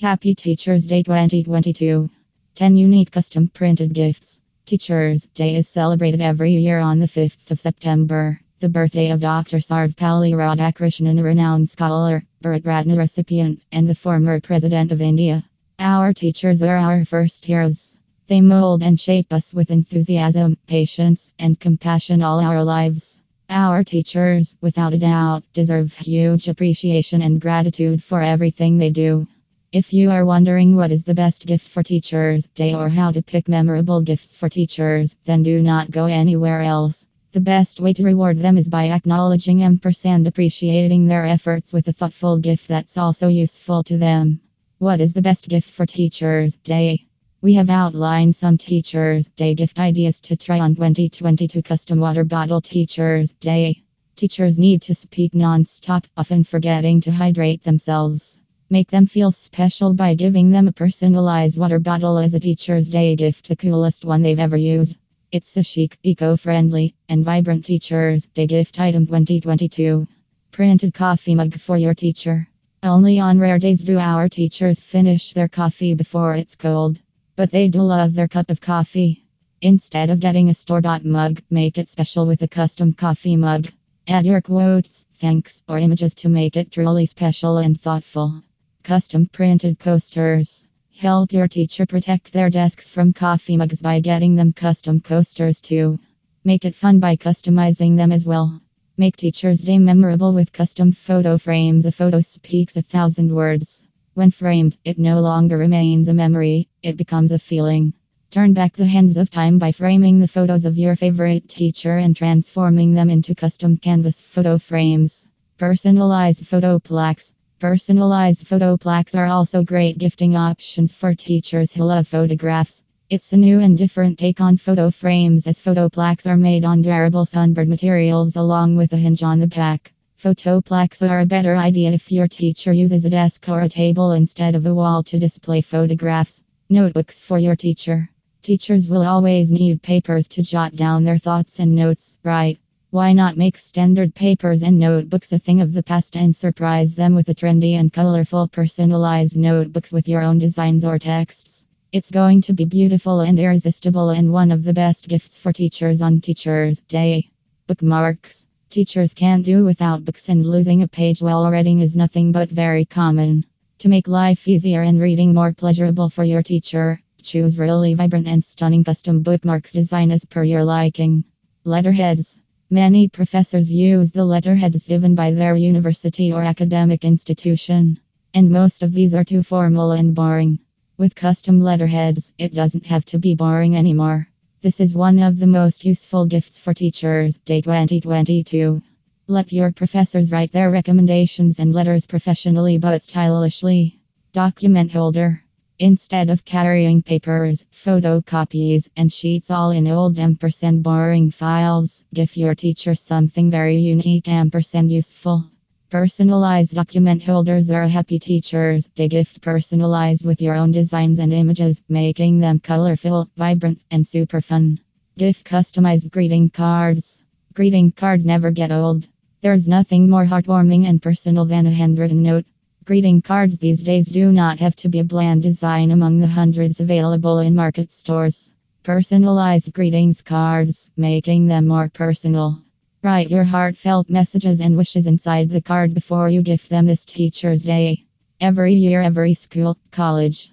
Happy Teachers Day 2022. 10 unique custom printed gifts. Teachers Day is celebrated every year on the 5th of September, the birthday of Dr. Sarvepalli Radhakrishnan, a renowned scholar, Bharat Ratna recipient, and the former President of India. Our teachers are our first heroes. They mold and shape us with enthusiasm, patience, and compassion all our lives. Our teachers, without a doubt, deserve huge appreciation and gratitude for everything they do. If you are wondering what is the best gift for Teachers Day or how to pick memorable gifts for teachers, then do not go anywhere else. The best way to reward them is by acknowledging and appreciating their efforts with a thoughtful gift that's also useful to them. What is the best gift for Teachers Day? We have outlined some Teachers Day gift ideas to try on 2022 custom water bottle Teachers Day. Teachers need to speak non-stop, often forgetting to hydrate themselves. Make them feel special by giving them a personalized water bottle as a Teacher's Day gift, the coolest one they've ever used. It's a chic, eco friendly, and vibrant Teacher's Day gift item 2022. Printed coffee mug for your teacher. Only on rare days do our teachers finish their coffee before it's cold. But they do love their cup of coffee. Instead of getting a store bought mug, make it special with a custom coffee mug. Add your quotes, thanks, or images to make it truly special and thoughtful. Custom printed coasters. Help your teacher protect their desks from coffee mugs by getting them custom coasters too. Make it fun by customizing them as well. Make Teacher's Day memorable with custom photo frames. A photo speaks a thousand words. When framed, it no longer remains a memory, it becomes a feeling. Turn back the hands of time by framing the photos of your favorite teacher and transforming them into custom canvas photo frames. Personalized photo plaques. Personalized photo plaques are also great gifting options for teachers who love photographs. It's a new and different take on photo frames as photo plaques are made on durable sunboard materials along with a hinge on the back. Photo plaques are a better idea if your teacher uses a desk or a table instead of a wall to display photographs. Notebooks for your teacher. Teachers will always need papers to jot down their thoughts and notes, right? Why not make standard papers and notebooks a thing of the past and surprise them with a trendy and colorful personalized notebooks with your own designs or texts? It's going to be beautiful and irresistible and one of the best gifts for teachers on Teachers' Day. Bookmarks. Teachers can't do without books and losing a page while reading is nothing but very common. To make life easier and reading more pleasurable for your teacher, choose really vibrant and stunning custom bookmarks design as per your liking. Letterheads. Many professors use the letterheads given by their university or academic institution, and most of these are too formal and boring. With custom letterheads, it doesn't have to be boring anymore. This is one of the most useful gifts for Teachers Day 2022. Let your professors write their recommendations and letters professionally but stylishly. Document holder. Instead of carrying papers, photocopies, and sheets all in old ampersand boring files, give your teacher something very unique ampersand useful. Personalized document holders are happy teachers. Day gift personalized with your own designs and images, making them colorful, vibrant, and super fun. Gift customized greeting cards. Greeting cards never get old. There's nothing more heartwarming and personal than a handwritten note. Greeting cards these days do not have to be a bland design among the hundreds available in market stores. Personalized greetings cards, making them more personal. Write your heartfelt messages and wishes inside the card before you gift them this Teacher's Day. Every year, every school, college,